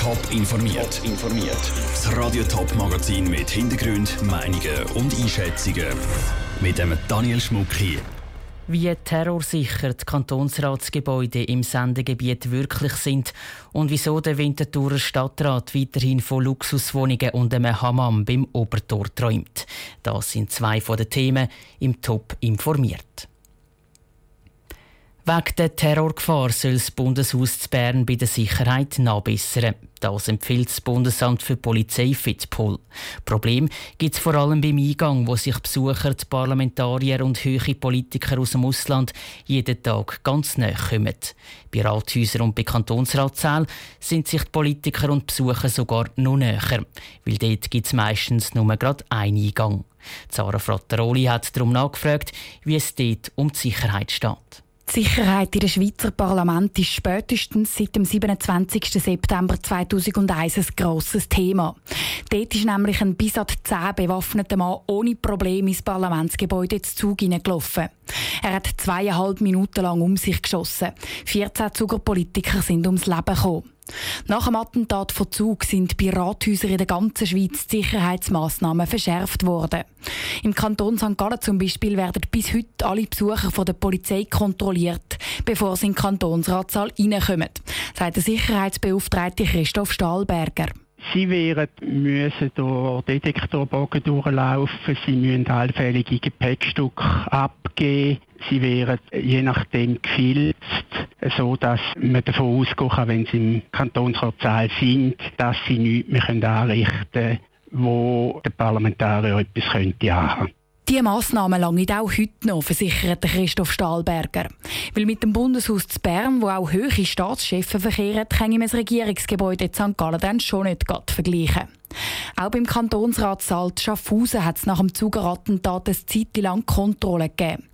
Top informiert. informiert. Das Radio Top Magazin mit Hintergrund, Meinungen und Einschätzungen mit dem Daniel Schmuck hier. Wie terrorsicher die Kantonsratsgebäude im Sendegebiet wirklich sind und wieso der Winterthurer Stadtrat weiterhin von Luxuswohnungen und einem Hammam beim Obertor träumt. Das sind zwei von den Themen im Top informiert. Wegen der Terrorgefahr soll das Bundeshaus zu Bern bei der Sicherheit nachbessern. Das empfiehlt das Bundesamt für Polizei FITPOL. Problem gibt es vor allem beim Eingang, wo sich Besucher, die Parlamentarier und höhere Politiker aus dem Ausland jeden Tag ganz nahe kommen. Bei Rathäusern und bei Kantonsratssälen sind sich die Politiker und Besucher sogar noch näher, weil dort gibt es meistens nur gerade einen Eingang. Zara Frattaroli hat darum nachgefragt, wie es dort um die Sicherheit steht. Die Sicherheit in der Schweizer Parlament ist spätestens seit dem 27. September 2001 ein grosses Thema. Dort ist nämlich ein bis an 10 bewaffneter Mann ohne Probleme ins Parlamentsgebäude zu Zug hineingelaufen. Er hat zweieinhalb Minuten lang um sich geschossen. 14 Zugerpolitiker sind ums Leben gekommen. Nach dem Attentat von Zug sind bei Rathäusern in der ganzen Schweiz die Sicherheitsmaßnahmen verschärft worden. Im Kanton St. Gallen zum Beispiel werden bis heute alle Besucher von der Polizei kontrolliert, bevor sie in den Kantonsratssaal reinkommen, sagt der Sicherheitsbeauftragte Christoph Stahlberger. Sie werden müssen durch Detektorbogen durchlaufen, sie müssen allfällige Gepäckstücke abgeben, sie werden je nachdem gefilzt, so dass man davon ausgehen kann, wenn sie im Kantonsratssaal sind, dass sie nichts mehr anrichten können, wo der Parlamentarier etwas könnte haben. Diese Massnahmen langen auch heute noch, versichert Christoph Stahlberger. Weil mit dem Bundeshaus zu Bern, wo auch höhere Staatschefen verkehren, kann man das Regierungsgebäude in St. Gallen dann schon nicht vergleichen. Auch beim Kantonsratssaal Schaffhausen hat es nach dem Zugerattentat eine Zeit lang Kontrollen gegeben.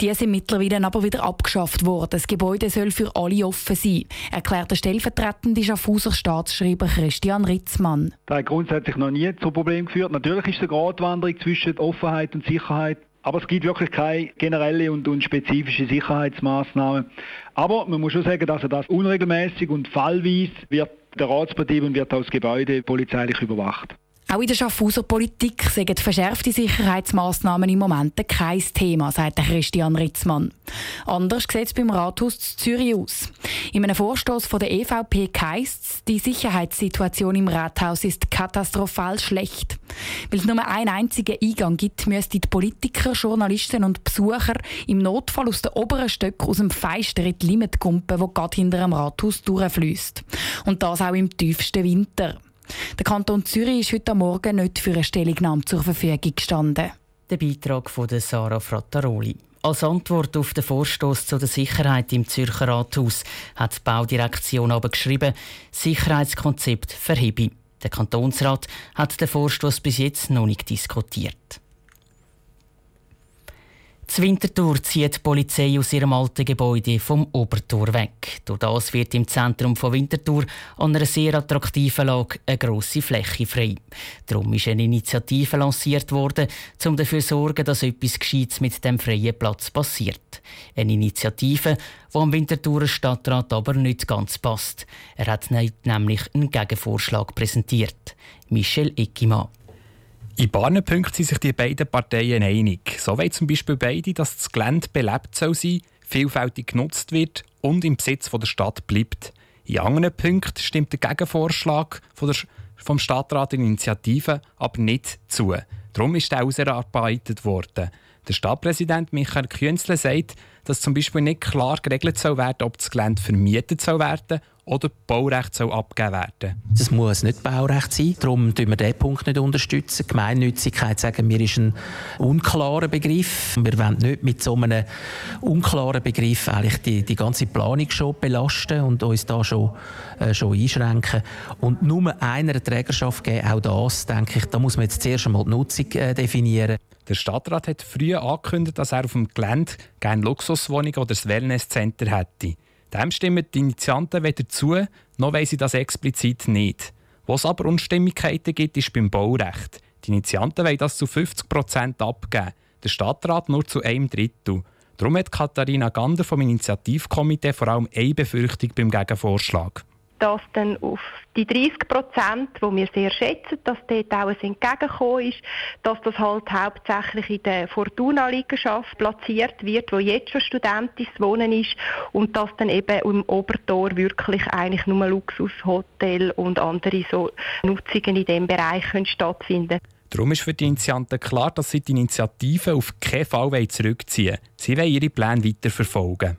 Die sind mittlerweile aber wieder abgeschafft worden. Das Gebäude soll für alle offen sein, erklärt der stellvertretende Schaffhauser Staatsschreiber Christian Ritzmann. Das hat grundsätzlich noch nie zu Problemen geführt. Natürlich ist es eine Gratwanderung zwischen Offenheit und Sicherheit. Aber es gibt wirklich keine generelle und, und spezifische Sicherheitsmaßnahmen. Aber man muss schon sagen, dass er das unregelmäßig und fallweise wird der Ratsbetrieb und wird das Gebäude polizeilich überwacht. Auch in der Schaffhauser Politik sind verschärfte Sicherheitsmaßnahmen im Moment kein Thema, sagt Christian Ritzmann. Anders sieht es beim Rathaus Zürich aus. In einem Vorstoß von der EVP heisst es, die Sicherheitssituation im Rathaus ist katastrophal schlecht. Weil es nur einen einzigen Eingang gibt, müssten die Politiker, Journalisten und Besucher im Notfall aus den oberen Stöcken aus dem Feister in die Limetkumpe, die gerade hinter dem Rathaus durchfließt. Und das auch im tiefsten Winter. Der Kanton Zürich ist heute Morgen nicht für eine Stellungnahme zur Verfügung gestanden. Der Beitrag von Sarah Frattaroli. Als Antwort auf den Vorstoß zu der Sicherheit im Zürcher Rathaus hat die Baudirektion aber geschrieben, Sicherheitskonzept verhebe. Der Kantonsrat hat den Vorstoß bis jetzt noch nicht diskutiert. Zur Winterthur zieht die Polizei aus ihrem alten Gebäude vom Obertor weg. Durch das wird im Zentrum von Winterthur an einer sehr attraktiven Lage eine grosse Fläche frei. Darum ist eine Initiative lanciert worden, um dafür zu sorgen, dass etwas Gescheites mit dem freien Platz passiert. Eine Initiative, die am Winterthurer Stadtrat aber nicht ganz passt. Er hat nämlich einen Gegenvorschlag präsentiert. Michel Eckimann. In paar Punkten sind sich die beiden Parteien einig. So wollen zum Beispiel beide, dass das Gelände belebt soll sein, vielfältig genutzt wird und im Besitz der Stadt bleibt. In anderen Punkten stimmt der Gegenvorschlag vom Stadtrat in Initiative aber nicht zu. Darum ist er ausgearbeitet worden. Der Stadtpräsident Michael Künzle sagt, dass zum Beispiel nicht klar geregelt soll werden, ob das Gelände vermietet soll werden oder Baurecht soll abgegeben werden. Es muss nicht Baurecht sein, darum unterstützen wir diesen Punkt nicht. unterstützen. Gemeinnützigkeit, sagen wir, ist ein unklarer Begriff. Wir wollen nicht mit so einem unklaren Begriff eigentlich die, die ganze Planung schon belasten und uns da schon, äh, schon einschränken. Und nur einer Trägerschaft geben, auch das, denke ich, da muss man jetzt zuerst einmal die Nutzung äh, definieren. Der Stadtrat hat früher angekündigt, dass er auf dem Gelände gerne Luxuswohnungen oder das Wellnesscenter hätte. Dem stimmen die Initianten weder zu, noch wollen sie das explizit nicht. Wo es aber Unstimmigkeiten gibt, ist beim Baurecht. Die Initianten wollen das zu 50 Prozent abgeben, der Stadtrat nur zu einem Drittel. Darum hat Katharina Gander vom Initiativkomitee vor allem eine Befürchtung beim Gegenvorschlag. Dass dann auf die 30 Prozent, die wir sehr schätzen, dass dort auch ein Entgegenkommen ist, dass das halt hauptsächlich in der Fortuna-Liegenschaft platziert wird, wo jetzt schon Studentis wohnen ist und dass dann eben im Obertor wirklich eigentlich nur Luxushotel und andere so Nutzungen in diesem Bereich können stattfinden Darum ist für die Initianten klar, dass sie die Initiative auf keinen Fall zurückziehen wollen. Sie wollen ihre Pläne weiterverfolgen.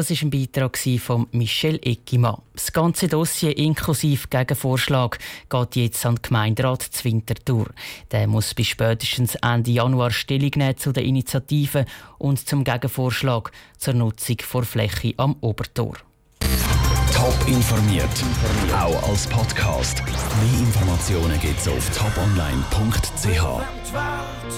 Das war ein Beitrag von Michel Eckimann. Das ganze Dossier inklusive Gegenvorschlag geht jetzt an den Gemeinderat zu Winterthur. Der muss bis spätestens Ende Januar Stellung nehmen zu der Initiative und zum Gegenvorschlag zur Nutzung vor Fläche am Obertor. Top informiert, auch als Podcast. Mehr Informationen gibt es auf toponline.ch.